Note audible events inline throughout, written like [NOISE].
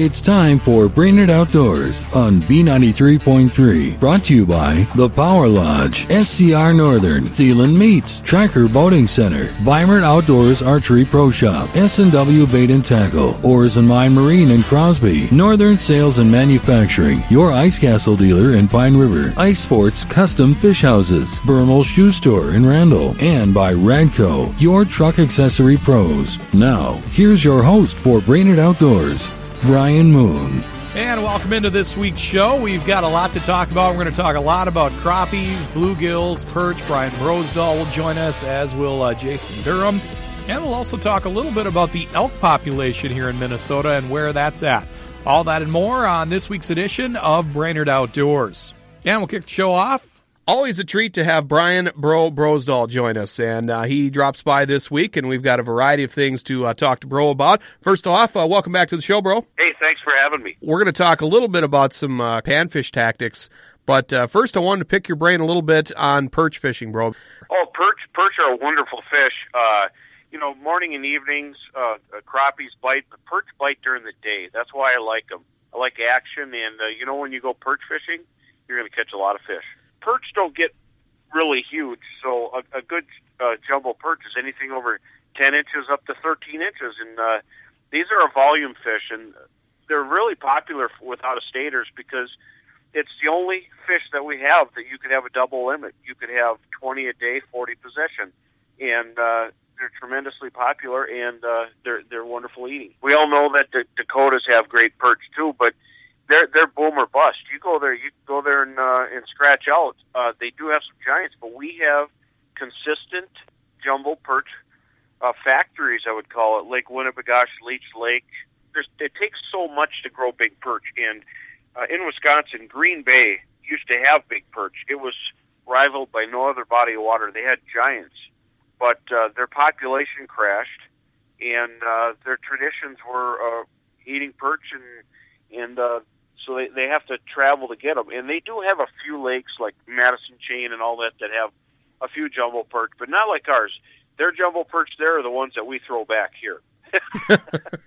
It's time for Brainerd Outdoors on B93.3. Brought to you by The Power Lodge, SCR Northern, Thielen Meats, Tracker Boating Center, Weimert Outdoors Archery Pro Shop, S&W Bait and Tackle, Oars and Mine Marine and Crosby, Northern Sales and Manufacturing, your Ice Castle dealer in Pine River, Ice Sports Custom Fish Houses, Bermal Shoe Store in Randall, and by Radco, your truck accessory pros. Now, here's your host for Brainerd Outdoors, Brian Moon. And welcome into this week's show. We've got a lot to talk about. We're going to talk a lot about crappies, bluegills, perch. Brian Brosdahl will join us, as will uh, Jason Durham. And we'll also talk a little bit about the elk population here in Minnesota and where that's at. All that and more on this week's edition of Brainerd Outdoors. And we'll kick the show off Always a treat to have Brian Bro Brosdahl join us, and uh, he drops by this week, and we've got a variety of things to uh, talk to Bro about. First off, uh, welcome back to the show, Bro. Hey, thanks for having me. We're going to talk a little bit about some uh, panfish tactics, but uh, first, I wanted to pick your brain a little bit on perch fishing, Bro. Oh, perch perch are a wonderful fish. Uh, you know, morning and evenings, crappies bite, but perch bite during the day. That's why I like them. I like action, and you know, when you go perch fishing, you're going to catch a lot of fish perch don't get really huge, so a, a good uh, jumbo perch is anything over 10 inches up to 13 inches, and uh, these are a volume fish, and they're really popular with out of staters because it's the only fish that we have that you could have a double limit. You could have 20 a day, 40 possession, and uh, they're tremendously popular and uh, they're they're wonderful eating. We all know that the Dakotas have great perch too, but they're they're boom or bust. You go there, you go there and uh, and scratch out. Uh, they do have some giants, but we have consistent jumbo perch uh, factories. I would call it Lake Winnipegosh, Leech Lake. There's, it takes so much to grow big perch, and uh, in Wisconsin, Green Bay used to have big perch. It was rivaled by no other body of water. They had giants, but uh, their population crashed, and uh, their traditions were uh, eating perch and and uh, so they they have to travel to get them. And they do have a few lakes like Madison Chain and all that that have a few jumbo perch, but not like ours. Their jumbo perch there are the ones that we throw back here. [LAUGHS]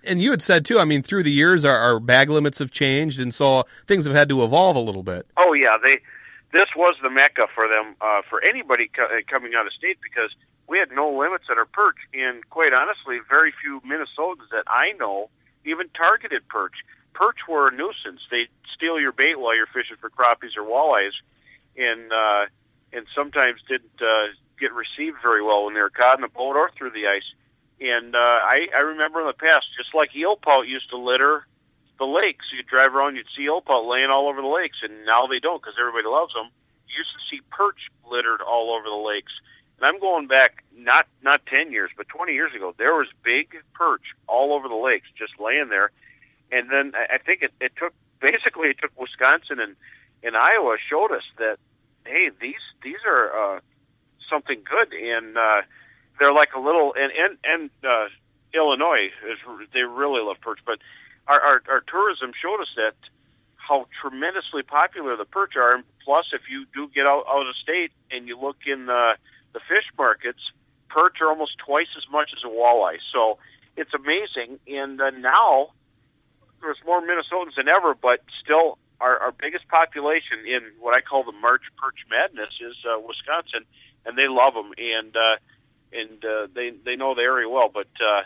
and you had said too. I mean, through the years, our, our bag limits have changed, and so things have had to evolve a little bit. Oh yeah, they. This was the mecca for them, uh, for anybody co- uh, coming out of state, because we had no limits at our perch, and quite honestly, very few Minnesotans that I know even targeted perch perch were a nuisance. They steal your bait while you're fishing for crappies or walleyes, and uh, and sometimes didn't uh, get received very well when they were caught in the boat or through the ice. And uh, I, I remember in the past, just like eel pout used to litter the lakes. You'd drive around, you'd see eel pout laying all over the lakes, and now they don't because everybody loves them. You used to see perch littered all over the lakes. And I'm going back not not 10 years, but 20 years ago. There was big perch all over the lakes, just laying there and then I think it, it took basically it took Wisconsin and and Iowa showed us that hey these these are uh, something good. And uh, they're like a little and and and uh, Illinois is they really love perch but our, our our tourism showed us that how tremendously popular the perch are. And plus if you do get out, out of state and you look in the the fish markets perch are almost twice as much as a walleye. So it's amazing. And uh, now there's more Minnesotans than ever, but still our, our biggest population in what I call the March Perch Madness is uh, Wisconsin, and they love them and uh, and uh, they they know the area well. But uh,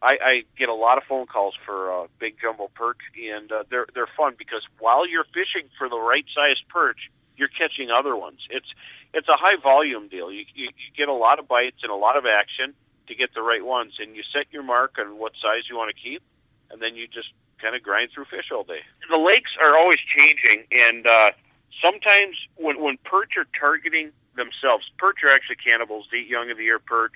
I, I get a lot of phone calls for uh, big jumbo perch, and uh, they're they're fun because while you're fishing for the right size perch, you're catching other ones. It's it's a high volume deal. You, you you get a lot of bites and a lot of action to get the right ones, and you set your mark on what size you want to keep, and then you just kind of grind through fish all day. The lakes are always changing, and uh, sometimes when when perch are targeting themselves, perch are actually cannibals. They eat young of the year perch,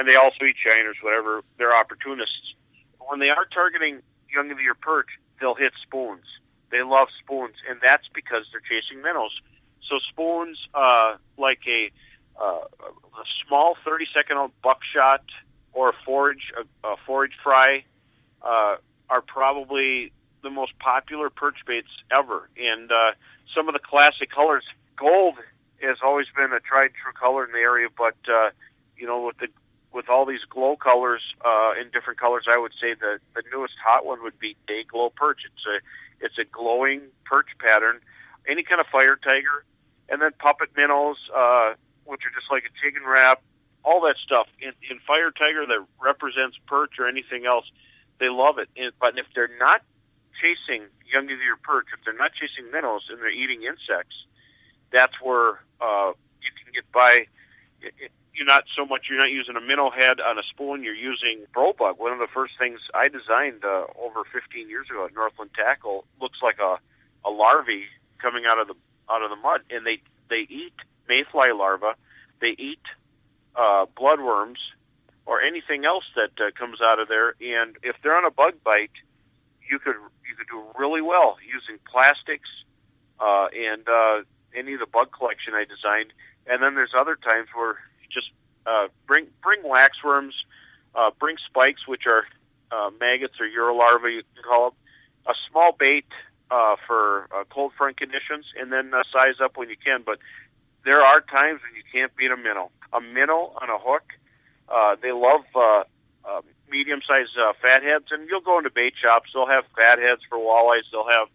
and they also eat shiners, whatever. They're opportunists. When they are targeting young of the year perch, they'll hit spoons. They love spoons, and that's because they're chasing minnows. So spoons, uh, like a uh, a small 30 second old buckshot or a forage, a, a forage fry, uh, are probably the most popular perch baits ever. And uh, some of the classic colors, gold has always been a tried true color in the area, but uh, you know with the with all these glow colors uh, in different colors, I would say the the newest hot one would be Day Glow Perch. It's a it's a glowing perch pattern, any kind of fire tiger, and then puppet minnows, uh, which are just like a Jigging Rap, all that stuff. In, in fire tiger that represents perch or anything else, they love it. But if they're not chasing young ear perch, if they're not chasing minnows and they're eating insects, that's where uh, you can get by. You're not so much you're not using a minnow head on a spoon. You're using bug. One of the first things I designed uh, over 15 years ago at Northland Tackle looks like a a larvae coming out of the out of the mud, and they they eat mayfly larvae. They eat uh, bloodworms or anything else that uh, comes out of there. And if they're on a bug bite, you could you could do really well using plastics uh, and uh, any of the bug collection I designed. And then there's other times where just uh, bring bring waxworms, uh, bring spikes, which are uh, maggots or eurolarvae, you can call them, a small bait uh, for uh, cold front conditions, and then uh, size up when you can. But there are times when you can't beat a minnow. A minnow on a hook. Uh, they love uh, uh, medium-sized uh, fatheads, and you'll go into bait shops. They'll have fatheads for walleyes. They'll have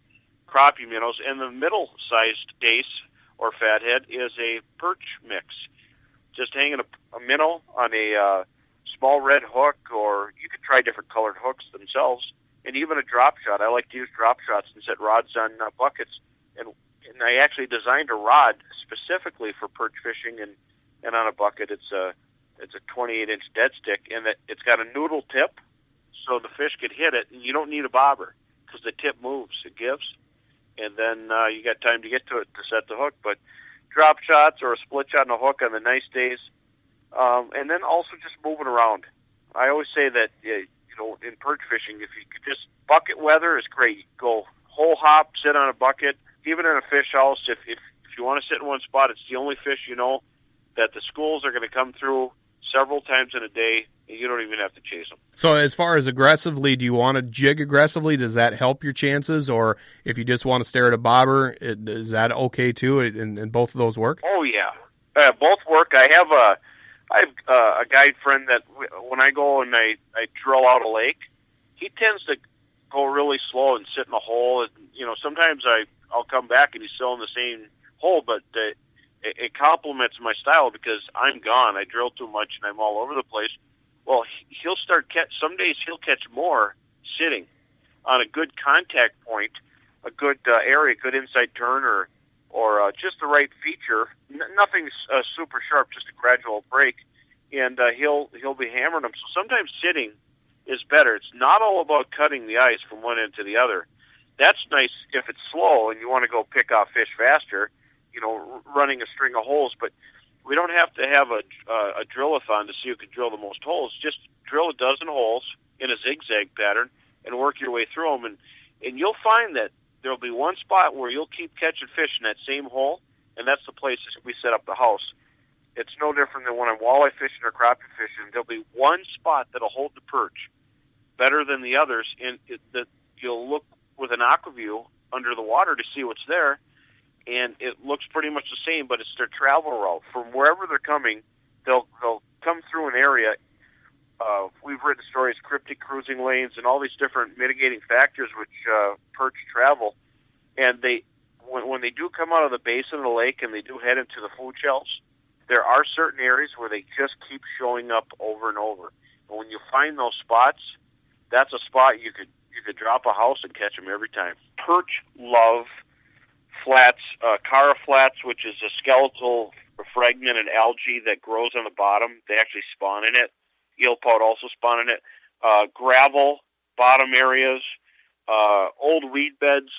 crappie minnows, and the middle-sized dace or fathead is a perch mix just hanging a, a minnow on a uh, small red hook, or you could try different colored hooks themselves, and even a drop shot. I like to use drop shots and set rods on uh, buckets, and and I actually designed a rod specifically for perch fishing, and and on a bucket it's a it's a 28 inch dead stick, and that it's got a noodle tip, so the fish could hit it, and you don't need a bobber because the tip moves, it gives, and then uh, you got time to get to it to set the hook, but drop shots or a split shot and a hook on the nice days, um, and then also just moving around. I always say that you know in perch fishing, if you could just bucket weather is great. Go whole hop, sit on a bucket, even in a fish house. If if, if you want to sit in one spot, it's the only fish you know that the schools are going to come through several times in a day and you don't even have to chase them. So, as far as aggressively, do you want to jig aggressively? Does that help your chances, or if you just want to stare at a bobber, it, is that okay too? And, and both of those work? Oh yeah, uh, both work. I have a I have uh, a guide friend that when I go and I I drill out a lake, he tends to go really slow and sit in a hole. And you know, sometimes I I'll come back and he's still in the same hole, but uh, it, it complements my style because I'm gone. I drill too much and I'm all over the place well, he'll start catch. Some days he'll catch more sitting on a good contact point, a good uh, area, good inside turn, or or uh, just the right feature. N- nothing uh, super sharp, just a gradual break, and uh, he'll he'll be hammering them. So sometimes sitting is better. It's not all about cutting the ice from one end to the other. That's nice if it's slow and you want to go pick off fish faster. You know, running a string of holes, but we don't have to have a uh, a drillathon to see who can drill the most holes. Just drill a dozen holes in a zigzag pattern and work your way through them, and and you'll find that there'll be one spot where you'll keep catching fish in that same hole, and that's the place that we set up the house. It's no different than when I'm walleye fishing or crappie fishing. There'll be one spot that'll hold the perch better than the others, and that you'll look with an Aqua-Vu under the water to see what's there, and it looks pretty much the same, but it's their travel route from wherever they're coming. They'll they'll come through an area. Uh, we've written stories, cryptic cruising lanes, and all these different mitigating factors which uh, perch travel. And they, when, when they do come out of the basin of the lake and they do head into the food shelves, there are certain areas where they just keep showing up over and over. And when you find those spots, that's a spot you could you could drop a house and catch them every time. Perch love flats, uh, chara flats, which is a skeletal fragmented algae that grows on the bottom. They actually spawn in it. Eelpout also spawn in it. Uh, gravel bottom areas, uh, old weed beds.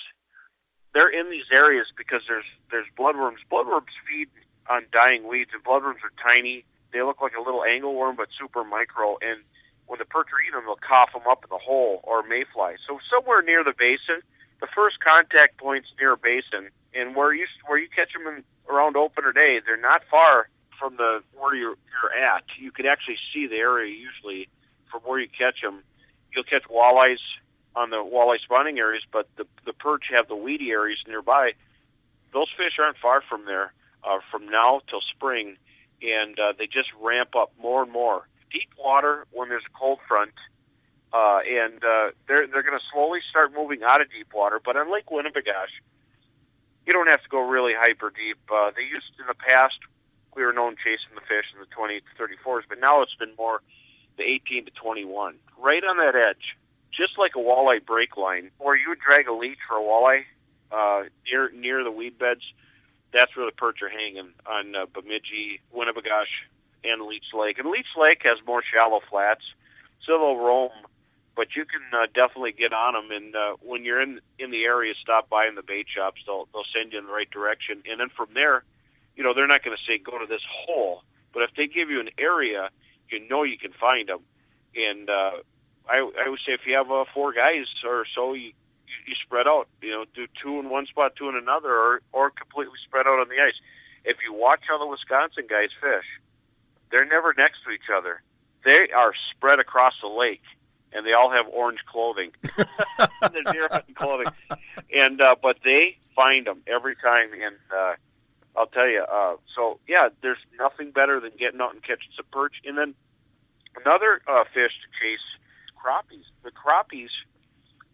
They're in these areas because there's there's bloodworms. Bloodworms feed on dying weeds, and bloodworms are tiny. They look like a little angleworm, but super micro. And when the perch are eating them, they'll cough them up in the hole or mayfly. So somewhere near the basin, the first contact points near a basin, and where you where you catch them in, around opener day, they're not far from the where you're you're at. You can actually see the area usually from where you catch them. You'll catch walleyes on the walleye spawning areas, but the the perch have the weedy areas nearby. Those fish aren't far from there uh, from now till spring, and uh, they just ramp up more and more deep water when there's a cold front, uh, and uh, they're they're going to slowly start moving out of deep water. But on Lake Winnipegosh, you don't have to go really hyper deep. Uh, they used in the past we were known chasing the fish in the 20 to 34s, but now it's been more the 18 to 21, right on that edge, just like a walleye break line, or you would drag a leech for a walleye uh, near near the weed beds. That's where the perch are hanging on uh, Bemidji, Winnipegosh, and Leech Lake. And Leech Lake has more shallow flats, so they'll roam but you can uh, definitely get on them. And uh, when you're in in the area, stop by in the bait shops. They'll they'll send you in the right direction, and then from there, you know, they're not going to say go to this hole, but if they give you an area, you know you can find them. And uh, I I would say if you have uh, four guys or so, you you spread out. You know, do two in one spot, two in another, or or completely spread out on the ice. If you watch how the Wisconsin guys fish, they're never next to each other. They are spread across the lake and they all have orange clothing. [LAUGHS] [LAUGHS] They're deer hunting clothing, and uh, but they find them every time. And uh, I'll tell you, uh, so yeah, there's nothing better than getting out and catching some perch. And then another uh, fish to chase crappies. The crappies,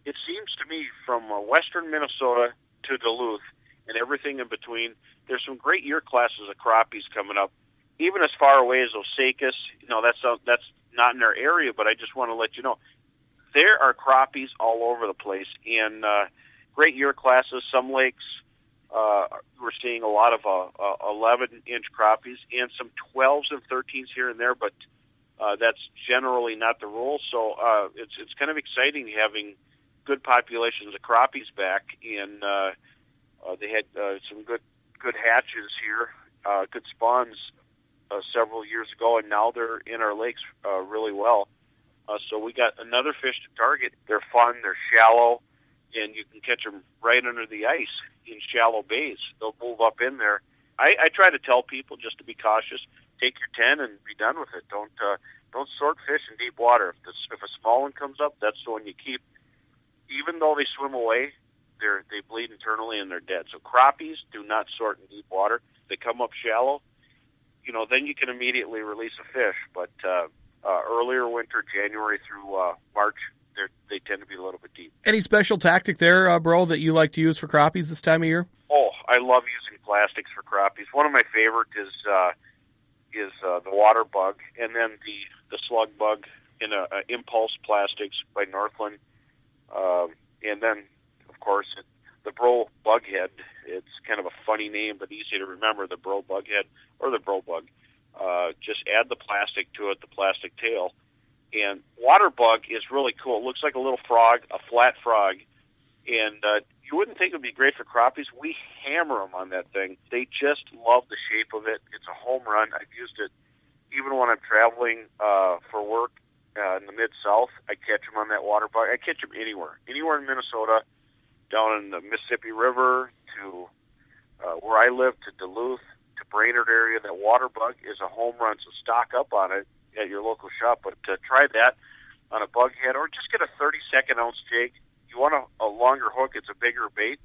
it seems to me, from uh, western Minnesota to Duluth and everything in between. There's some great year classes of crappies coming up even as far away as Osakis, you know, that's uh, that's not in our area, but I just want to let you know there are crappies all over the place in uh, great year classes. Some lakes uh, we're seeing a lot of uh, uh, 11 inch crappies and some 12s and 13s here and there, but uh, that's generally not the rule. So uh, it's it's kind of exciting having good populations of crappies back, and uh, uh, they had uh, some good good hatches here, uh, good spawns uh, several years ago, and now they're in our lakes uh, really well. Uh, so we got another fish to target. They're fun. They're shallow, and you can catch them right under the ice in shallow bays. They'll move up in there. I, I try to tell people just to be cautious. Take your ten and be done with it. Don't uh, don't sort fish in deep water. If, this, if a small one comes up, that's the one you keep. Even though they swim away, they're they bleed internally and they're dead. So crappies do not sort in deep water. They come up shallow you know, then you can immediately release a fish. But uh, uh, earlier winter, January through uh, March, they tend to be a little bit deep. Any special tactic there, uh, bro, that you like to use for crappies this time of year? Oh, I love using plastics for crappies. One of my favorite is uh, is uh, the water bug, and then the the slug bug in a, a impulse plastics by Northland, um, and then of course it, the bro bughead. It's kind of a funny name, but easy to remember. The bro bughead or the bro bug. Uh, just add the plastic to it, the plastic tail. And water bug is really cool. It looks like a little frog, a flat frog, and uh, you wouldn't think it would be great for crappies. We hammer them on that thing. They just love the shape of it. It's a home run. I've used it even when I'm traveling uh, for work uh, in the mid South. I catch them on that water bug. I catch them anywhere, anywhere in Minnesota down in the Mississippi River to uh, where I live to Duluth to Brainerd area. That water bug is a home run, so stock up on it at your local shop. But uh, try that on a bug head or just get a 30 second ounce jig. You want a, a longer hook, it's a bigger bait,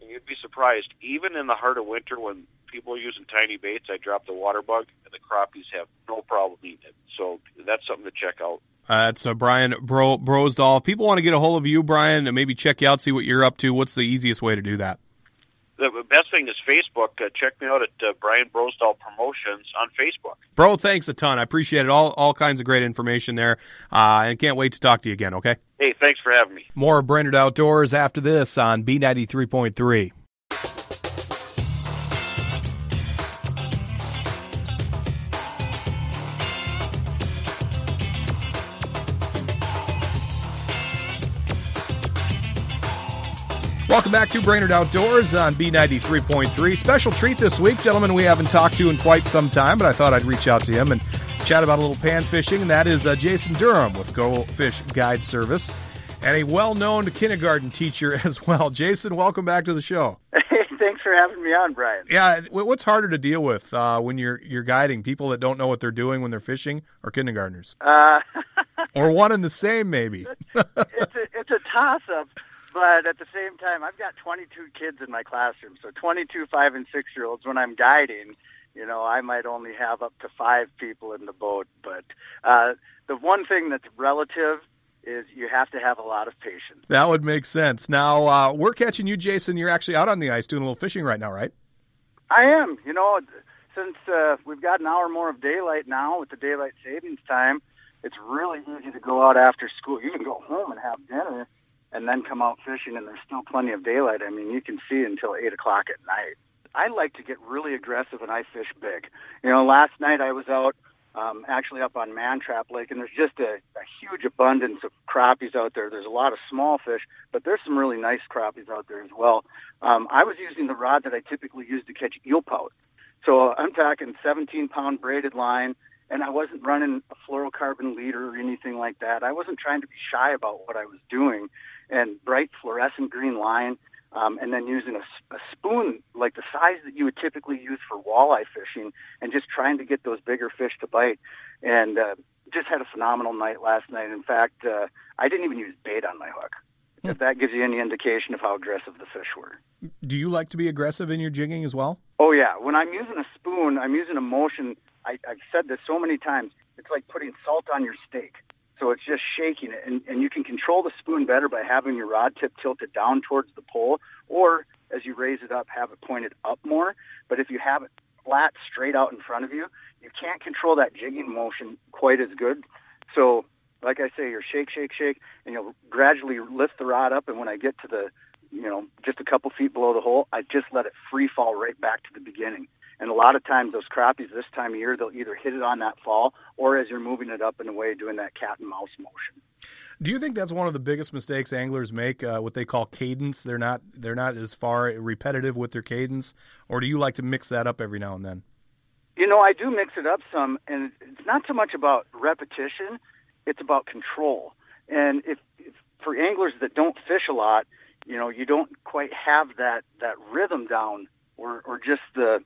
and you'd be surprised. Even in the heart of winter when people are using tiny baits, I drop the water bug, and the crappies have no problem eating it. So that's something to check out. Uh, that's uh, Brian Bro- Brosdahl. If people want to get a hold of you, Brian, and maybe check you out, see what you're up to, what's the easiest way to do that? The best thing is Facebook. Uh, check me out at uh, Brian Brosdahl Promotions on Facebook. Bro, thanks a ton. I appreciate it. All all kinds of great information there, uh, and can't wait to talk to you again. Okay. Hey, thanks for having me. More of Brainerd Outdoors after this on B ninety three point three. Welcome back to Brainerd Outdoors on B93.3. Special treat this week, gentlemen, we haven't talked to in quite some time, but I thought I'd reach out to him and chat about a little pan fishing, and that is uh, Jason Durham with Go Fish Guide Service and a well known kindergarten teacher [LAUGHS] as well. Jason, welcome back to the show. Hey, [LAUGHS] thanks for having me on, Brian. Yeah, what's harder to deal with uh, when you're you're guiding people that don't know what they're doing when they're fishing, or kindergartners, uh, [LAUGHS] or one and the same, maybe? it's a, it's a toss up but at the same time, I've got 22 kids in my classroom, so 22 five and six year olds. When I'm guiding, you know, I might only have up to five people in the boat. But uh, the one thing that's relative is you have to have a lot of patience. That would make sense. Now, uh, we're catching you, Jason. You're actually out on the ice doing a little fishing right now, right? I am. You know, since uh, we've got an hour more of daylight now with the daylight savings time, it's really easy to go out after school. You can go home and have dinner and then come out fishing, and there's still plenty of daylight. I mean, you can see until 8 o'clock at night. I like to get really aggressive and I fish big. You know, last night I was out um, actually up on Mantrap Lake, and there's just a, a huge abundance of crappies out there. There's a lot of small fish, but there's some really nice crappies out there as well. Um, I was using the rod that I typically use to catch eel pout. So I'm talking 17 pound braided line, and I wasn't running a fluorocarbon leader or anything like that. I wasn't trying to be shy about what I was doing, and bright fluorescent green line um, and then using a, a spoon like the size that you would typically use for walleye fishing, and just trying to get those bigger fish to bite. And uh, just had a phenomenal night last night. In fact, uh, I didn't even use bait on my hook. Hmm. If that gives you any indication of how aggressive the fish were. Do you like to be aggressive in your jigging as well? Oh yeah. When I'm using a spoon, I'm using a motion. I, I've said this so many times. It's like putting salt on your steak. So it's just shaking it. And, and you can control the spoon better by having your rod tip tilted down towards the pole, or as you raise it up, have it pointed up more. But if you have it flat, straight out in front of you, you can't control that jigging motion quite as good. So, like I say, you're shake, shake, shake, and you'll gradually lift the rod up. And when I get to the, you know, just a couple feet below the hole, I just let it free fall right back to the beginning. And a lot of times, those crappies this time of year, they'll either hit it on that fall or as you're moving it up in a way, doing that cat and mouse motion. Do you think that's one of the biggest mistakes anglers make? Uh, what they call cadence. They're not they're not as far repetitive with their cadence, or do you like to mix that up every now and then? You know, I do mix it up some, and it's not so much about repetition; it's about control. And if, if for anglers that don't fish a lot, you know, you don't quite have that that rhythm down, or or just the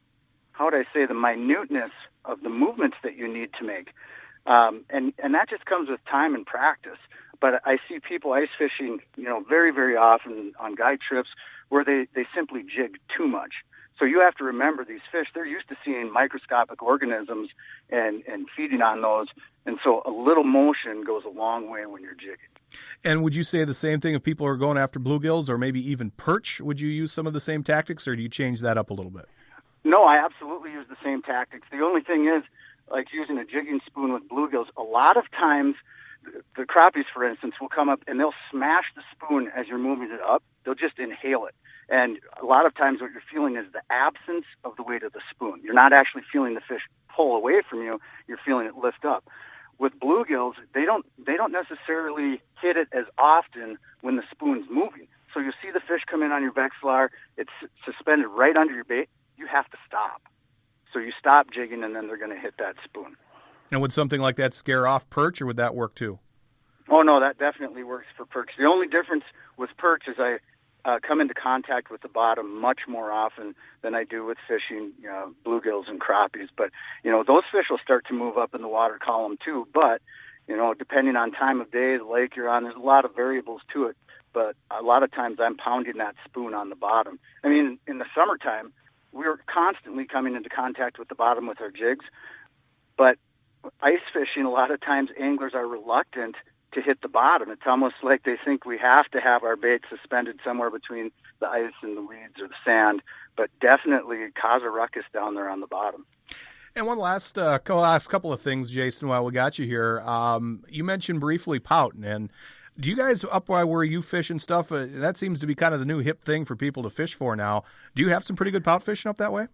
how would I say the minuteness of the movements that you need to make, um, and and that just comes with time and practice. But I see people ice fishing, you know, very very often on guide trips where they they simply jig too much. So you have to remember these fish; they're used to seeing microscopic organisms and and feeding on those, and so a little motion goes a long way when you're jigging. And would you say the same thing if people are going after bluegills or maybe even perch? Would you use some of the same tactics, or do you change that up a little bit? No, I absolutely use the same tactics. The only thing is, like using a jigging spoon with bluegills, a lot of times the crappies, for instance, will come up and they'll smash the spoon as you're moving it up. They'll just inhale it. And a lot of times what you're feeling is the absence of the weight of the spoon. You're not actually feeling the fish pull away from you, you're feeling it lift up. With bluegills, they don't they don't necessarily hit it as often when the spoon's moving. So you see the fish come in on your Vexilar, it's suspended right under your bait, you have to stop. So you stop jigging, and then they're going to hit that spoon. And would something like that scare off perch, or would that work too? Oh no, that definitely works for perch. The only difference with perch is I uh, come into contact with the bottom much more often than I do with fishing you know, bluegills and crappies. But you know those fish will start to move up in the water column too. But you know depending on time of day, the lake you're on, there's a lot of variables to it. But a lot of times I'm pounding that spoon on the bottom. I mean, in the summertime, we're constantly coming into contact with the bottom with our jigs. But ice fishing, a lot of times anglers are reluctant to hit the bottom. It's almost [LAUGHS] like they think we have to have our bait suspended somewhere between the ice and the weeds or the sand, but definitely cause a ruckus down there on the bottom. And one last, uh, last couple of things, Jason, while we got you here. Um, you mentioned briefly pout, and do you guys up where you fish and stuff? Uh, that seems to be kind of the new hip thing for people to fish for now. Do you have some pretty good pout fishing up that way?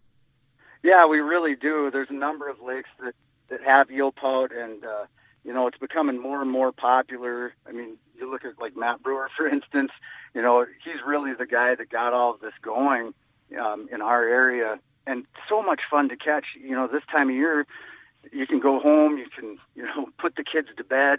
Yeah, we really do. There's a number of lakes that that have eel pout, and uh, you know it's becoming more and more popular. I mean, you look at like Matt Breuer, [LAUGHS] for instance. You know, he's really the guy that got all of this going um, in our area, and so much fun to catch. You know, this time of year, you can go home, you can you know [LAUGHS] put the kids to bed,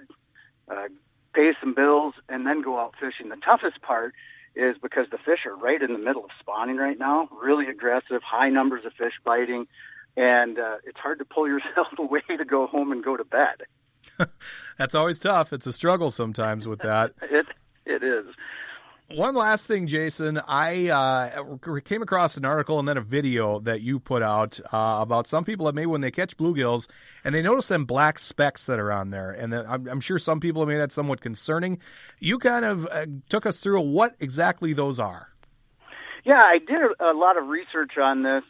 uh, pay some bills, and then go out fishing. The toughest part is because the fish are right in the middle of spawning right now, really aggressive, high numbers of fish biting, and uh, it's hard to pull [LAUGHS] yourself away to go home and go to bed. [LAUGHS] That's always tough. It's a struggle sometimes with that. [LAUGHS] it it is. One last thing, Jason. I uh, came across an article and then a video that you put out uh, about some people that maybe when they catch bluegills and they notice them black specks that are on there, and I'm, I'm, sure some people have made that somewhat concerning. You kind of uh, took us through what exactly those are. Yeah, I did a, lot of research on this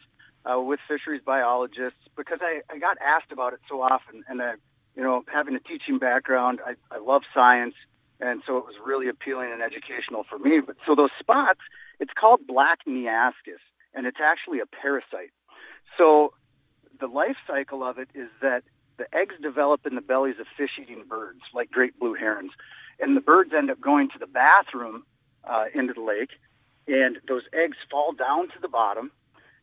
uh, with fisheries biologists because I, I got asked about it so often, and I, you know, having a teaching background, I, I love science and so it was really appealing and educational for me. But so those spots, it's called black neascus, and it's actually a parasite. So the life cycle of it is that the eggs develop in the bellies of fish-eating birds, like great blue herons, and the birds end up going to the bathroom uh, into the lake, and those eggs fall down to the bottom,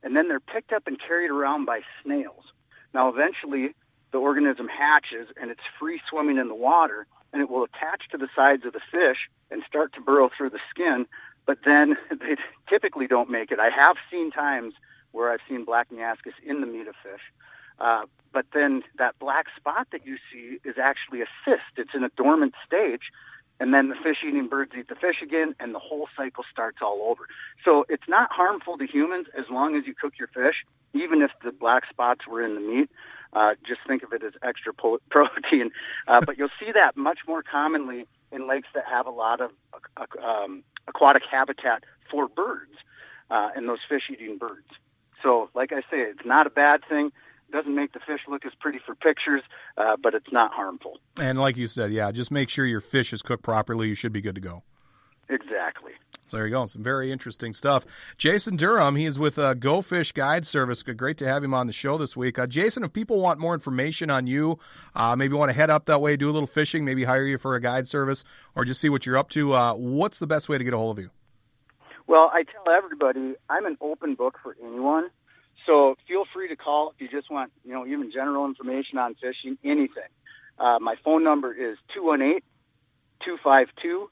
and then they're picked up and carried around by snails. Now, eventually, the organism hatches and it's free swimming in the water and it will attach to the sides of the fish and start to burrow through the skin, but then [LAUGHS] they typically don't make it. I have seen times where I've seen black neascus in the meat of fish. Uh, but then that black spot that you see is actually a cyst. It's in a dormant stage, and then the fish eating birds eat the fish again, and the whole cycle starts all over. So it's not harmful to humans as long as you cook your fish, even if the black spots were in the meat. Uh, just think of it as extra po- [LAUGHS] protein. Uh, but you'll see that much more commonly in lakes that have a lot of uh, um, aquatic habitat for birds uh, and those fish eating birds. So, like I say, it's not a bad thing. Doesn't make the fish look as pretty for pictures, uh, but it's not harmful. And like you said, yeah, just make sure your fish is cooked properly. You should be good to go. Exactly. So there you go. Some very interesting stuff. Jason Durham, he is with uh, Go Fish Guide Service. Great to have him on the show this week. Uh, Jason, if people want more information on you, uh, maybe want to head up that way, do a little fishing, maybe hire you for a guide service, or just see what you're up to, uh, what's the best way to get a hold of you? Well, I tell everybody I'm an open book for anyone. So feel free to call if you just want, you know, even general information on fishing, anything. Uh, my phone number is 218 252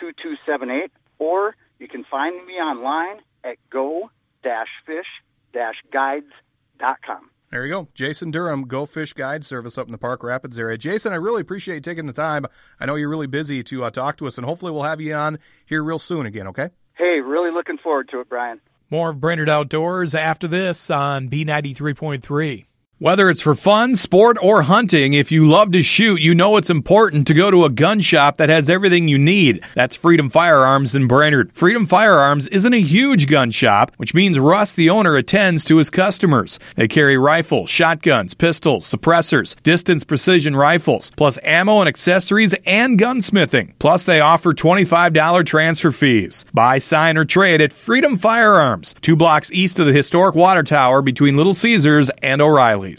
2278, or you can find me online at go-fish-guides.com. There you go. Jason Durham, Go Fish Guide Service up in the Park Rapids area. Jason, I really appreciate you taking the time. I know you're really busy to uh, talk to us, and hopefully we'll have you on here real soon again, okay? Hey, really looking forward to it, Brian. More of Brainerd Outdoors after this on B93.3. Whether it's for fun, sport, or hunting, if you love to shoot, you know it's important to go to a gun shop that has everything you need. That's Freedom Firearms in Brainerd. Freedom Firearms isn't a huge gun shop, which means Russ, the owner, attends to his customers. They carry rifles, shotguns, pistols, suppressors, distance precision rifles, plus ammo and accessories and gunsmithing. Plus, they offer $25 transfer fees. Buy, sign, or trade at Freedom Firearms, two blocks east of the historic water tower between Little Caesars and O'Reilly.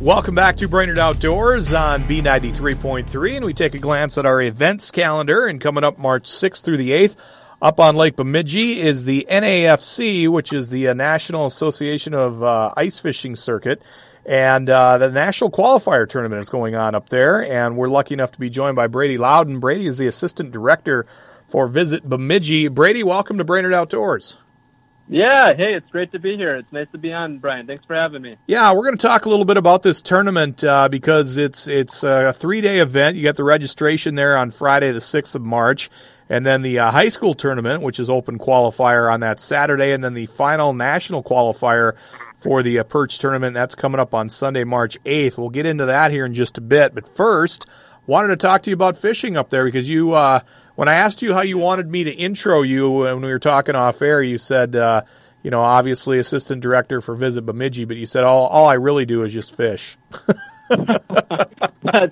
Welcome back to Brainerd Outdoors on B93.3, and we take a glance at our events calendar. And coming up March 6th through the 8th, up on Lake Bemidji is the NAFC, which is the uh, National Association of uh, Ice Fishing Circuit. And uh, the national qualifier tournament is going on up there, and we're lucky enough to be joined by Brady Loudon. Brady is the assistant director for Visit Bemidji. Brady, welcome to Brainerd Outdoors. Yeah, hey, it's great to be here. It's nice to be on, Brian. Thanks for having me. Yeah, we're going to talk a little bit about this tournament uh, because it's it's a three day event. You got the registration there on Friday, the sixth of March, and then the uh, high school tournament, which is open qualifier on that Saturday, and then the final national qualifier for the uh, perch tournament that's coming up on Sunday, March eighth. We'll get into that here in just a bit, but first, wanted to talk to you about fishing up there because you uh, when I asked you how you wanted me to intro you when we were talking off air, you said, uh, you know, obviously assistant director for Visit Bemidji, but you said all, all I really do is just fish. [LAUGHS]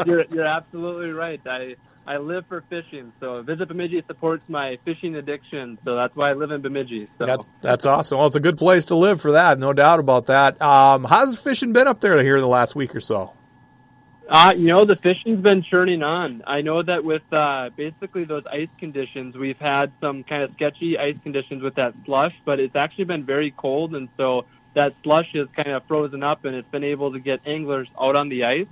you're, you're absolutely right. I I live for fishing, so Visit Bemidji supports my fishing addiction, so that's why I live in Bemidji. So. That, that's awesome. Well, it's a good place to live for that, no doubt about that. Um, how's fishing been up there here the last week or so? Uh, you know, the fishing's been churning on. I know that with uh, basically those ice conditions, we've had some kind of sketchy ice conditions with that slush, but it's actually been very cold, and so that slush is kind of frozen up, and it's been able to get anglers out on the ice.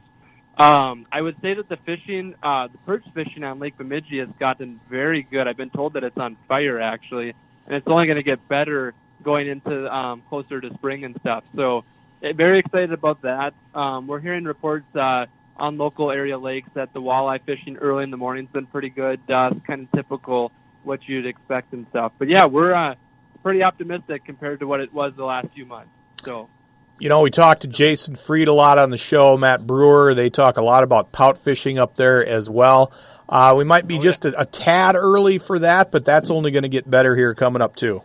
Um, I would say that the fishing, uh, the perch fishing on Lake Bemidji has gotten very good. I've been told that it's on fire actually, and it's only going to get better going into um, closer to spring and stuff. So, eh, very excited about that. Um, we're hearing reports. Uh, on local area lakes that the walleye fishing early in the morning's been pretty good. Uh, it's kind of typical what you'd expect and stuff. But yeah, we're uh, pretty optimistic compared to what it was the last few months. So. You know, we talked to Jason Freed a lot on the show, Matt Breuer. They talk a lot about pout fishing up there as well. Uh, we might be oh, just a, a, tad early for that, but that's only going to get better here coming up too.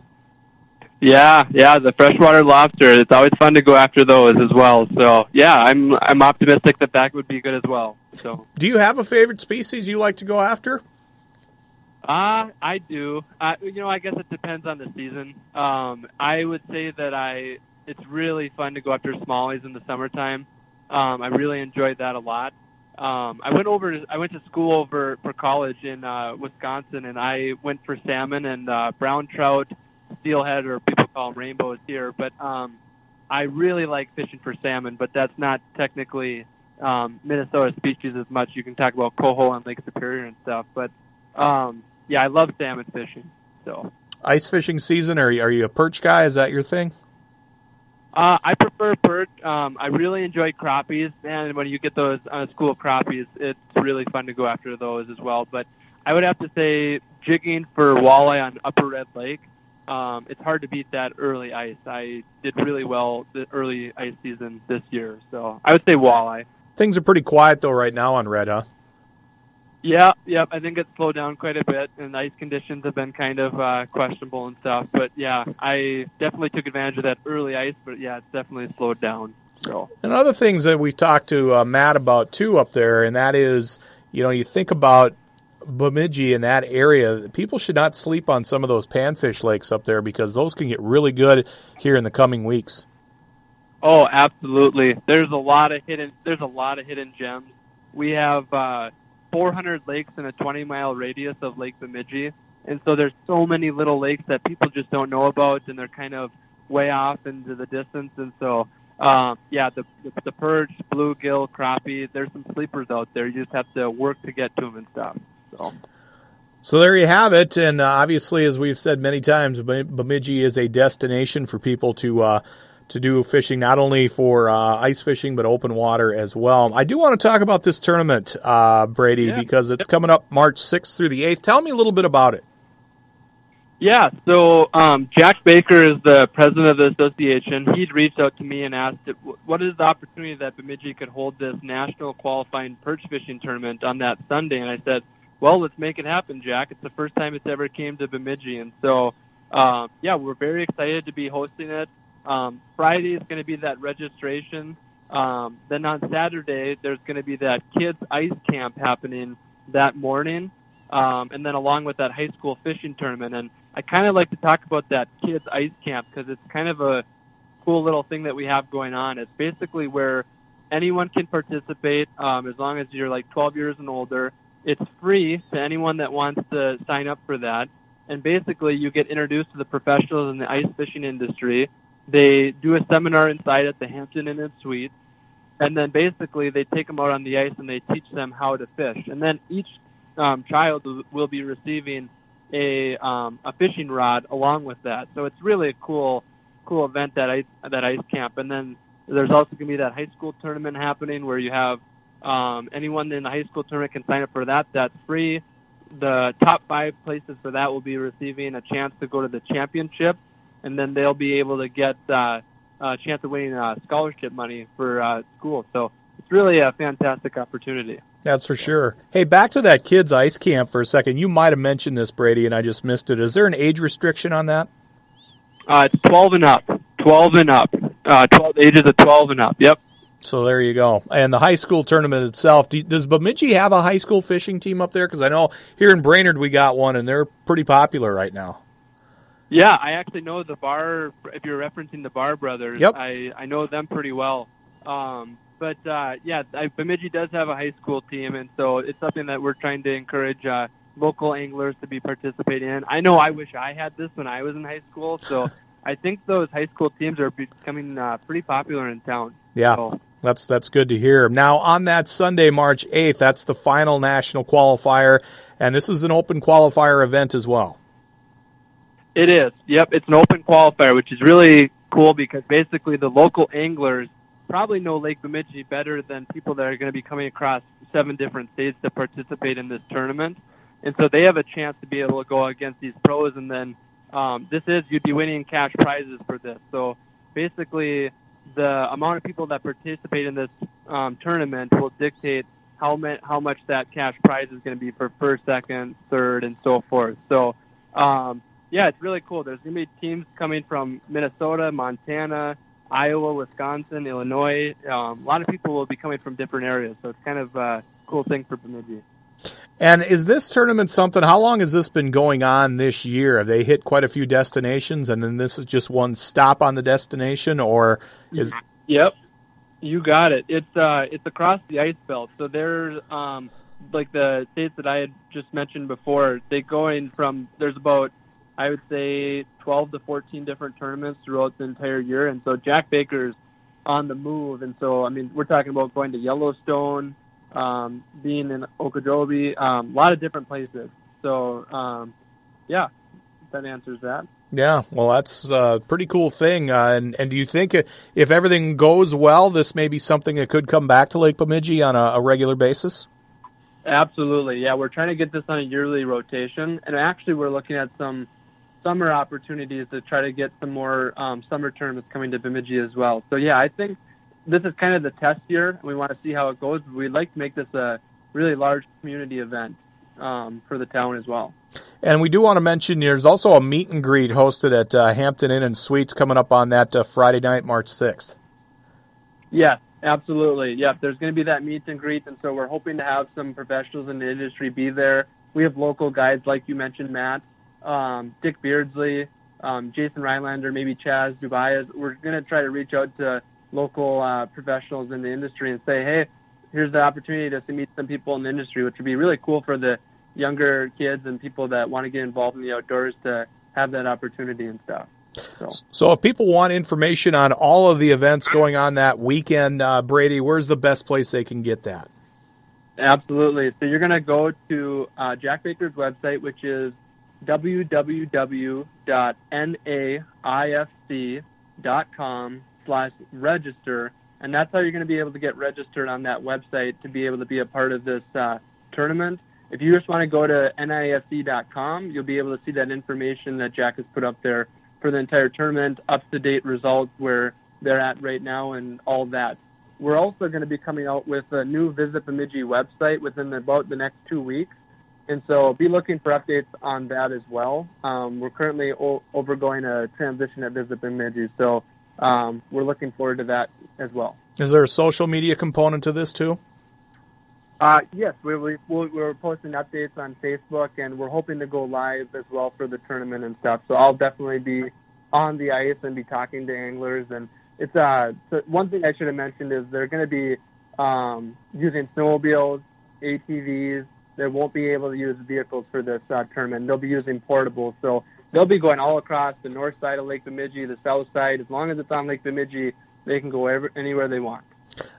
Yeah, yeah, the freshwater lobster. It's always fun to go after those as well. So yeah, I'm I'm optimistic that that would be good as well. So, do you have a favorite species you like to go after? Uh, I do. Uh, you know, I guess it depends on the season. Um, I would say that I it's really fun to go after smallies in the summertime. Um, I really enjoyed that a lot. Um, I went over. To, I went to school over for college in uh, Wisconsin, and I went for salmon and uh, brown trout steelhead, or people call them rainbows here. But um, I really like fishing for salmon, but that's not technically um, Minnesota species as much. You can talk about coho on Lake Superior and stuff, but um, yeah, I love salmon fishing. So ice fishing season. Are you, are you a perch guy? Is that your thing? Uh, I prefer perch. Um, I really enjoy crappies, and when you get those on uh, school crappies, it's really fun to go after those as well. But I would have to say jigging for walleye on Upper Red Lake um, it's hard to beat that early ice. I did really well the early ice season this year, so I would say walleye. Things are pretty quiet though right now on red, huh? Yeah, yep. I think it's slowed down quite a bit, and ice conditions have been kind of uh, questionable and stuff. But yeah, I definitely took advantage of that early ice. But yeah, it's definitely slowed down. So. And other things that we've talked to uh, Matt about too up there, and that is, you know, you think about Bemidji in that area, people should not sleep on some of those panfish lakes up there because those can get really good here in the coming weeks. Oh, absolutely. There's a lot of hidden. There's a lot of hidden gems. We have uh, 400 lakes in a 20 mile radius of Lake Bemidji, and so there's so many little lakes that people just don't know about, and they're kind of way off into the distance. And so, um, yeah, the, the the perch, bluegill, crappie. There's some sleepers out there. You just have to work to get to them and stuff. So. So there you have it, and uh, obviously, as we've said many times, Bemidji is a destination for people to uh, to do fishing, not only for uh, ice fishing but open water as well. I do want to talk about this tournament, uh, Brady, yeah. because it's coming up March sixth through the eighth. Tell me a little bit about it. Yeah, so um, Jack Baker is the president of the association. He'd reached out to me and asked, "What is the opportunity that Bemidji could hold this national qualifying perch fishing tournament on that Sunday?" And I said well, let's make it happen, Jack. It's the first time it's ever came to Bemidji, and so um, yeah, we're very excited to be hosting it. Um, Friday is going to be that registration. Um, then on Saturday, there's going to be that kids ice camp happening that morning, um, and then along with that high school fishing tournament. And I kind of like to talk about that kids ice camp because it's kind of a cool little thing that we have going on. It's basically where anyone can participate um, as long as you're like 12 years and older. It's free to anyone that wants to sign up for that. And basically, you get introduced to the professionals in the ice fishing industry. They do a seminar inside at the Hampton Inn and Suites. And then basically, they take them out on the ice and they teach them how to fish. And then each um, child will be receiving a um, a fishing rod along with that. So it's really a cool cool event that ice that ice camp. And then there's also going to be that high school tournament happening where you have um, anyone in the high school tournament can sign up for that. That's free. The top five places for that will be receiving a chance to go to the championship, and then they'll be able to get uh, a chance of winning uh, scholarship money for uh, school. So it's really a fantastic opportunity. That's for sure. Hey, back to that kids' ice camp for a second. You might have mentioned this, Brady, and I just missed it. Is there an age restriction on that? Uh, it's 12 and up. 12 and up. Uh, 12 ages of 12 and up. Yep. So there you go. And the high school tournament itself, does Bemidji have a high school fishing team up there? Because I know here in Brainerd we got one, and they're pretty popular right now. Yeah, I actually know the Bar. If you're referencing the Bar brothers, yep. I I know them pretty well. Um, but uh, yeah, I, Bemidji does have a high school team, and so it's something that we're trying to encourage uh, local anglers to be participating in. I know I wish I had this when I was in high school, so [LAUGHS] I think those high school teams are becoming uh, pretty popular in town. Yeah. So, that's that's good to hear. Now on that Sunday, March eighth, that's the final national qualifier, and this is an open qualifier event as well. It is. Yep, it's an open qualifier, which is really cool because basically the local anglers probably know Lake Bemidji better than people that are going to be coming across seven different states to participate in this tournament. And so they have a chance to be able to go against these pros. And then um, this is, you'd be winning cash prizes for this. So basically, the amount of people that participate in this um, tournament will dictate how, ma- how much that cash prize is going to be for first, second, third, and so forth. So, um, yeah, it's really cool. There's going to be teams coming from Minnesota, Montana, Iowa, Wisconsin, Illinois. Um, a lot of people will be coming from different areas, so it's kind of a cool thing for Bemidji. And is this tournament something? How long has this been going on this year? Have they hit quite a few destinations, and then this is just one stop on the destination, or is? Yep, you got it. It's uh, it's across the ice belt. So there's um, like the states that I had just mentioned before. They going from there's about I would say 12 to 14 different tournaments throughout the entire year, and so Jack Baker's on the move. And so I mean, we're talking about going to Yellowstone, um, being in Okeechobee, um, a lot of different places. So um, yeah, that answers that. Yeah, well, that's a pretty cool thing. Uh, and and do you think if everything goes well, this may be something that could come back to Lake Bemidji on a, a regular basis? Absolutely, yeah. We're trying to get this on a yearly rotation, and actually, we're looking at some summer opportunities to try to get some more um, summer tournaments coming to Bemidji as well. So yeah, I think this is kind of the test year, and we want to see how it goes. We'd like to make this a really large community event um, for the town as well. And we do want to mention there's also a meet and greet hosted at uh, Hampton Inn and Suites coming up on that uh, Friday night, March 6th. Yeah, absolutely. Yeah, there's going to be that meet and greet, and so we're hoping to have some professionals in the industry be there. We have local guides, like you mentioned, Matt, um, Dick Beardsley, um, Jason Rylander, maybe Chaz Dubai. We're going to try to reach out to local uh, professionals in the industry and say, hey, here's the opportunity to meet some people in the industry, which would be really cool for the younger kids and people that want to get involved in the outdoors to have that opportunity and stuff. So, so if people want information on all of the events going on that weekend, uh, Brady, where's the best place they can get that? Absolutely. So you're going to go to uh, Jack Baker's website, which is www.naifc.com slash register. And that's how you're going to be able to get registered on that website to be able to be a part of this uh, tournament. If you just want to go to naifc.com, you'll be able to see that information that Jack has put up there for the entire tournament, up to date results where they're at right now, and all that. We're also going to be coming out with a new Visit Bemidji website within about the next two weeks. And so be looking for updates on that as well. Um, we're currently o- overgoing a transition at Visit Bemidji, so um, we're looking forward to that as well. Is there a social media component to this too? Uh, yes, we, we, we're posting updates on Facebook, and we're hoping to go live as well for the tournament and stuff. So I'll definitely be on the ice and be talking to anglers. And it's uh, so one thing I should have mentioned is they're going to be um, using snowmobiles, ATVs. They won't be able to use vehicles for this uh, tournament. They'll be using portables. So they'll be going all across the north side of Lake Bemidji, the south side. As long as it's on Lake Bemidji, they can go ever, anywhere they want.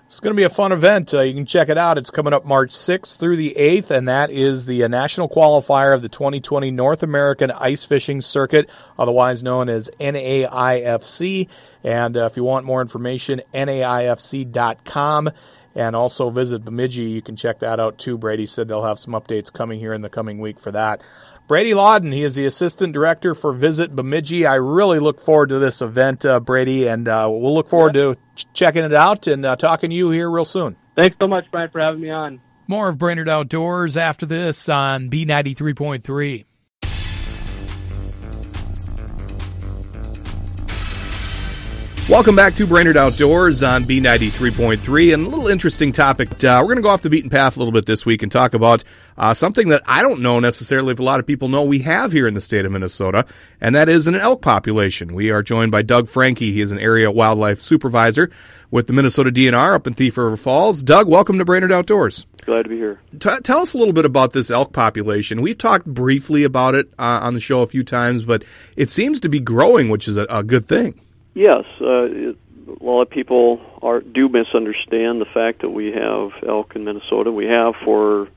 It's going to be a fun event. Uh, you can check it out. It's coming up March 6th through the 8th, and that is the uh, national qualifier of the 2020 North American Ice Fishing Circuit, otherwise known as NAIFC. And uh, if you want more information, naifc.com. And also visit Bemidji. You can check that out too. Brady said they'll have some updates coming here in the coming week for that. Brady Lawden, he is the assistant director for Visit Bemidji. I really look forward to this event, uh, Brady, and uh, we'll look forward to ch- checking it out and uh, talking to you here real soon. Thanks so much, Brian, for having me on. More of Brainerd Outdoors after this on B93.3. Welcome back to Brainerd Outdoors on B93.3 and a little interesting topic. Uh, we're going to go off the beaten path a little bit this week and talk about uh, something that I don't know necessarily if a lot of people know we have here in the state of Minnesota, and that is an elk population. We are joined by Doug Franke. He is an area wildlife supervisor with the Minnesota DNR up in Thief River Falls. Doug, welcome to Brainerd Outdoors. Glad to be here. T- tell us a little bit about this elk population. We've talked briefly about it uh, on the show a few times, but it seems to be growing, which is a, a good thing. Yes, uh, it, a lot of people are do misunderstand the fact that we have elk in Minnesota. We have for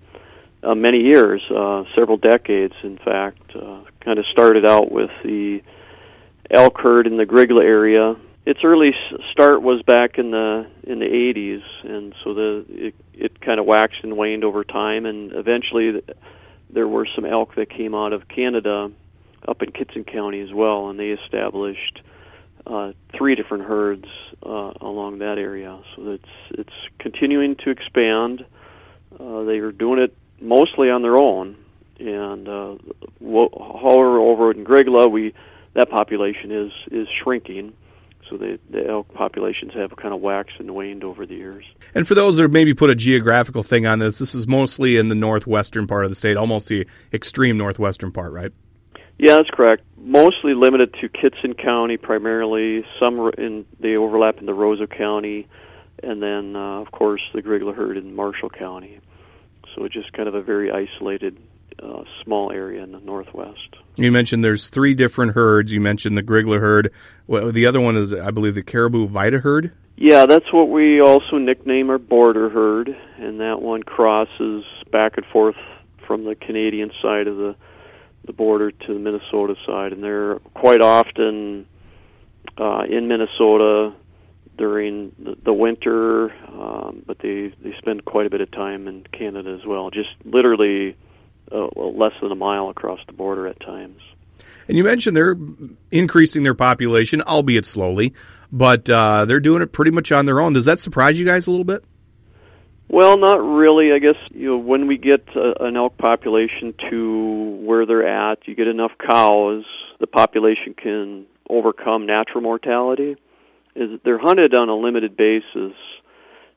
uh, many years, uh, several decades, in fact. Uh, kind of started out with the elk herd in the Grygla area its early start was back in the in the 80s, and so the it, it kind of waxed and waned over time, and eventually there were some elk that came out of Canada up in Kittson County as well, and they established three different herds uh, along that area. So it's it's continuing to expand. Uh, they are doing it mostly on their own, and uh, however, over in Grygla, we that population is is shrinking. So the, the elk populations have kind of waxed and waned over the years. And for those that maybe put a geographical thing on this, this is mostly in the northwestern part of the state, almost the extreme northwestern part, right? Yeah, that's correct. Mostly limited to Kittson County, primarily. Some in they overlap in the Roseau County, and then uh, of course the Grygla herd in Marshall County. So it's just kind of a very isolated, uh, small area in the northwest. You mentioned there's three different herds. You mentioned the Grygla herd. Well, the other one is, I believe, the Caribou Vita herd. Yeah, that's what we also nickname our border herd, and that one crosses back and forth from the Canadian side of the the border to the Minnesota side, and they're quite often uh, in Minnesota during the, the winter, um, but they they spend quite a bit of time in Canada as well. Just literally uh, less than a mile across the border at times. And you mentioned they're increasing their population, albeit slowly, but uh, they're doing it pretty much on their own. Does that surprise you guys a little bit? Well, not really. I guess you know when we get uh, an elk population to where they're at, you get enough cows, the population can overcome natural mortality. Is they're hunted on a limited basis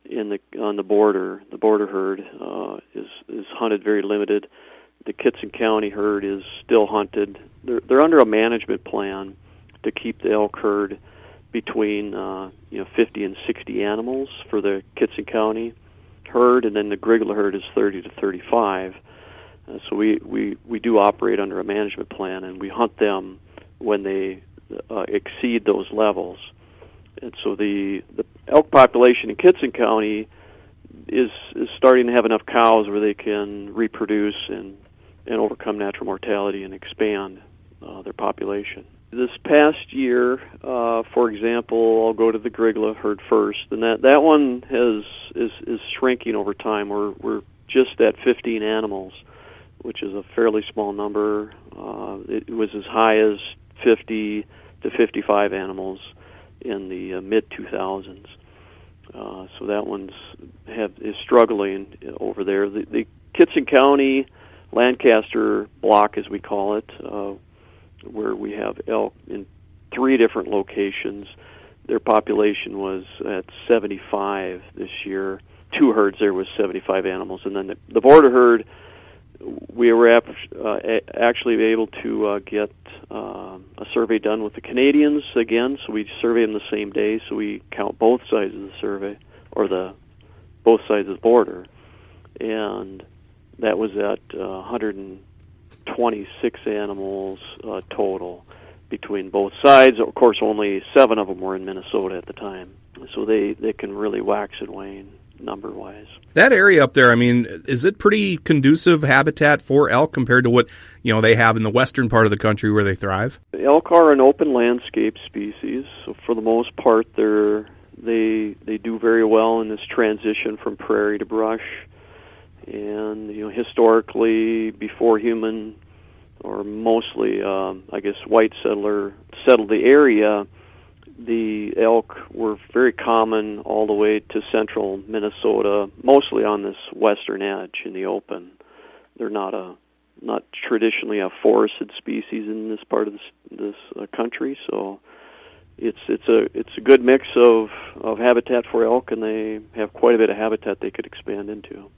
in the on the border. The border herd uh, is is hunted very limited. The Kittson County herd is still hunted. They're they're under a management plan to keep the elk herd between uh, you know 50 and 60 animals for the Kittson County herd, and then the Grygla herd is 30 to 35. Uh, so we, we, we do operate under a management plan, and we hunt them when they uh, exceed those levels. And so the, the elk population in Kittson County is, is starting to have enough cows where they can reproduce and, and overcome natural mortality and expand uh, their population. This past year, uh, for example, I'll go to the Grygla herd first, and that that one has is is shrinking over time. We're we're just at 15 animals, which is a fairly small number. Uh, it was as high as 50 to 55 animals in the uh, mid 2000s. Uh, so that one's have is struggling over there. The, the Kittson County Lancaster block, as we call it, uh, where we have elk in three different locations. Their population was at 75 this year. Two herds there was 75 animals, and then the, the border herd. We were ap- uh, actually able to uh, get uh, a survey done with the Canadians again, so we survey them the same day, so we count both sides of the survey or the both sides of the border, and that was at uh, 100. 26 animals uh, total between both sides. Of course, only seven of them were in Minnesota at the time, so they they can really wax and wane number wise. That area up there, I mean, is it pretty conducive habitat for elk compared to what you know they have in the western part of the country where they thrive? Elk are an open landscape species, so for the most part, they're they they do very well in this transition from prairie to brush and you know historically before human or mostly um, I guess white settler settled the area the elk were very common all the way to central Minnesota mostly on this western edge in the open. They're not a not traditionally a forested species in this part of this, this uh, country. So it's it's a it's a good mix of of habitat for elk and they have quite a bit of habitat they could expand into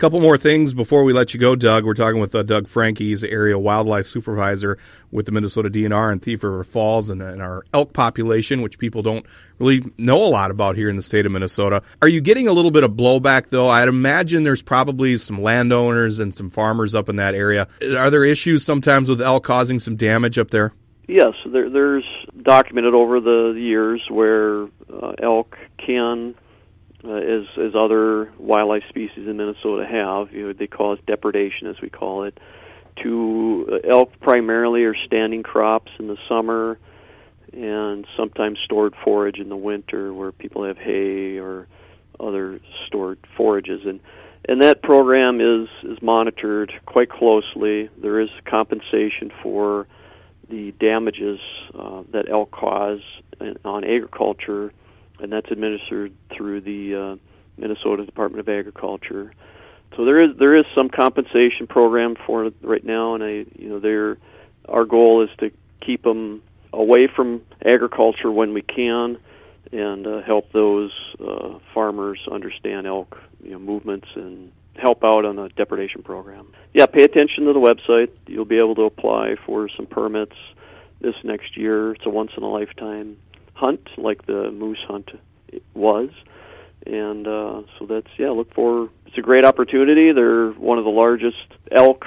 couple more things before we let you go, Doug. We're talking with uh, Doug Franke. He's area wildlife supervisor with the Minnesota DNR and Thief River Falls and, and, our elk population, which people don't really know a lot about here in the state of Minnesota. Are you getting a little bit of blowback, though? I'd imagine there's probably some landowners and some farmers up in that area. Are there issues sometimes with elk causing some damage up there? Yes, there, there's documented over the years where uh, elk can uh, as as other wildlife species in Minnesota have. You know, they cause depredation, as we call it. To uh, elk primarily are standing crops in the summer, and sometimes stored forage in the winter where people have hay or other stored forages and and that program is is monitored quite closely. There is compensation for the damages uh, that elk cause on agriculture, and that's administered through the uh, Minnesota Department of Agriculture. So there is there is some compensation program for it right now, and I you know there our goal is to keep them away from agriculture when we can, and uh, help those uh, farmers understand elk you know, movements and help out on the depredation program. Yeah, pay attention to the website. You'll be able to apply for some permits this next year. It's a once in a lifetime hunt, like the moose hunt was, and uh, so that's yeah. Look for it's a great opportunity. They're one of the largest elk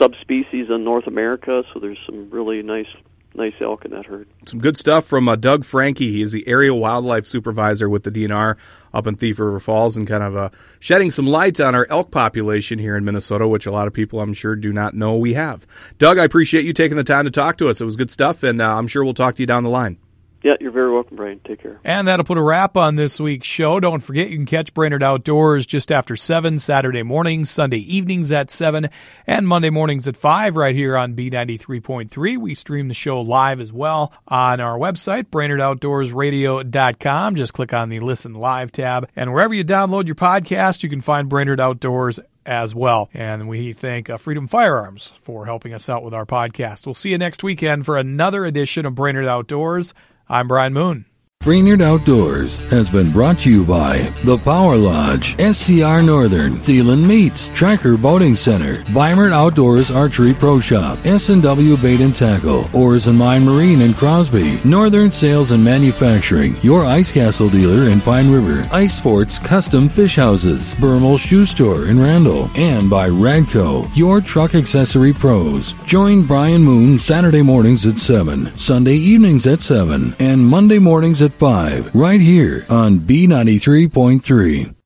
subspecies in North America, so there's some really nice nice elk in that herd. Some good stuff from uh, Doug Franke. He is the area wildlife supervisor with the DNR up in Thief River Falls and kind of uh, shedding some light on our elk population here in Minnesota, which a lot of people, I'm sure, do not know we have. Doug, I appreciate you taking the time to talk to us. It was good stuff, and uh, I'm sure we'll talk to you down the line. Yeah, you're very welcome, Brian. Take care. And that'll put a wrap on this week's show. Don't forget you can catch Brainerd Outdoors just after 7 Saturday mornings, Sunday evenings at 7, and Monday mornings at 5 right here on B93.3. We stream the show live as well on our website, BrainerdOutdoorsRadio.com. Just click on the Listen Live tab. And wherever you download your podcast, you can find Brainerd Outdoors as well. And we thank uh, Freedom Firearms for helping us out with our podcast. We'll see you next weekend for another edition of Brainerd Outdoors. I'm Brian Moon. Brainerd Outdoors has been brought to you by The Power Lodge, SCR Northern, Thielen Meats, Tracker Boating Center, Weimert Outdoors Archery Pro Shop, S&W Bait and Tackle, Oars and Mine Marine in Crosby, Northern Sales and Manufacturing, your Ice Castle dealer in Pine River, Ice Sports Custom Fish Houses, Bermel Shoe Store in Randall, and by Radco, your truck accessory pros. Join Brian Moon Saturday mornings at 7, Sunday evenings at 7, and Monday mornings at 5, right here on B93.3.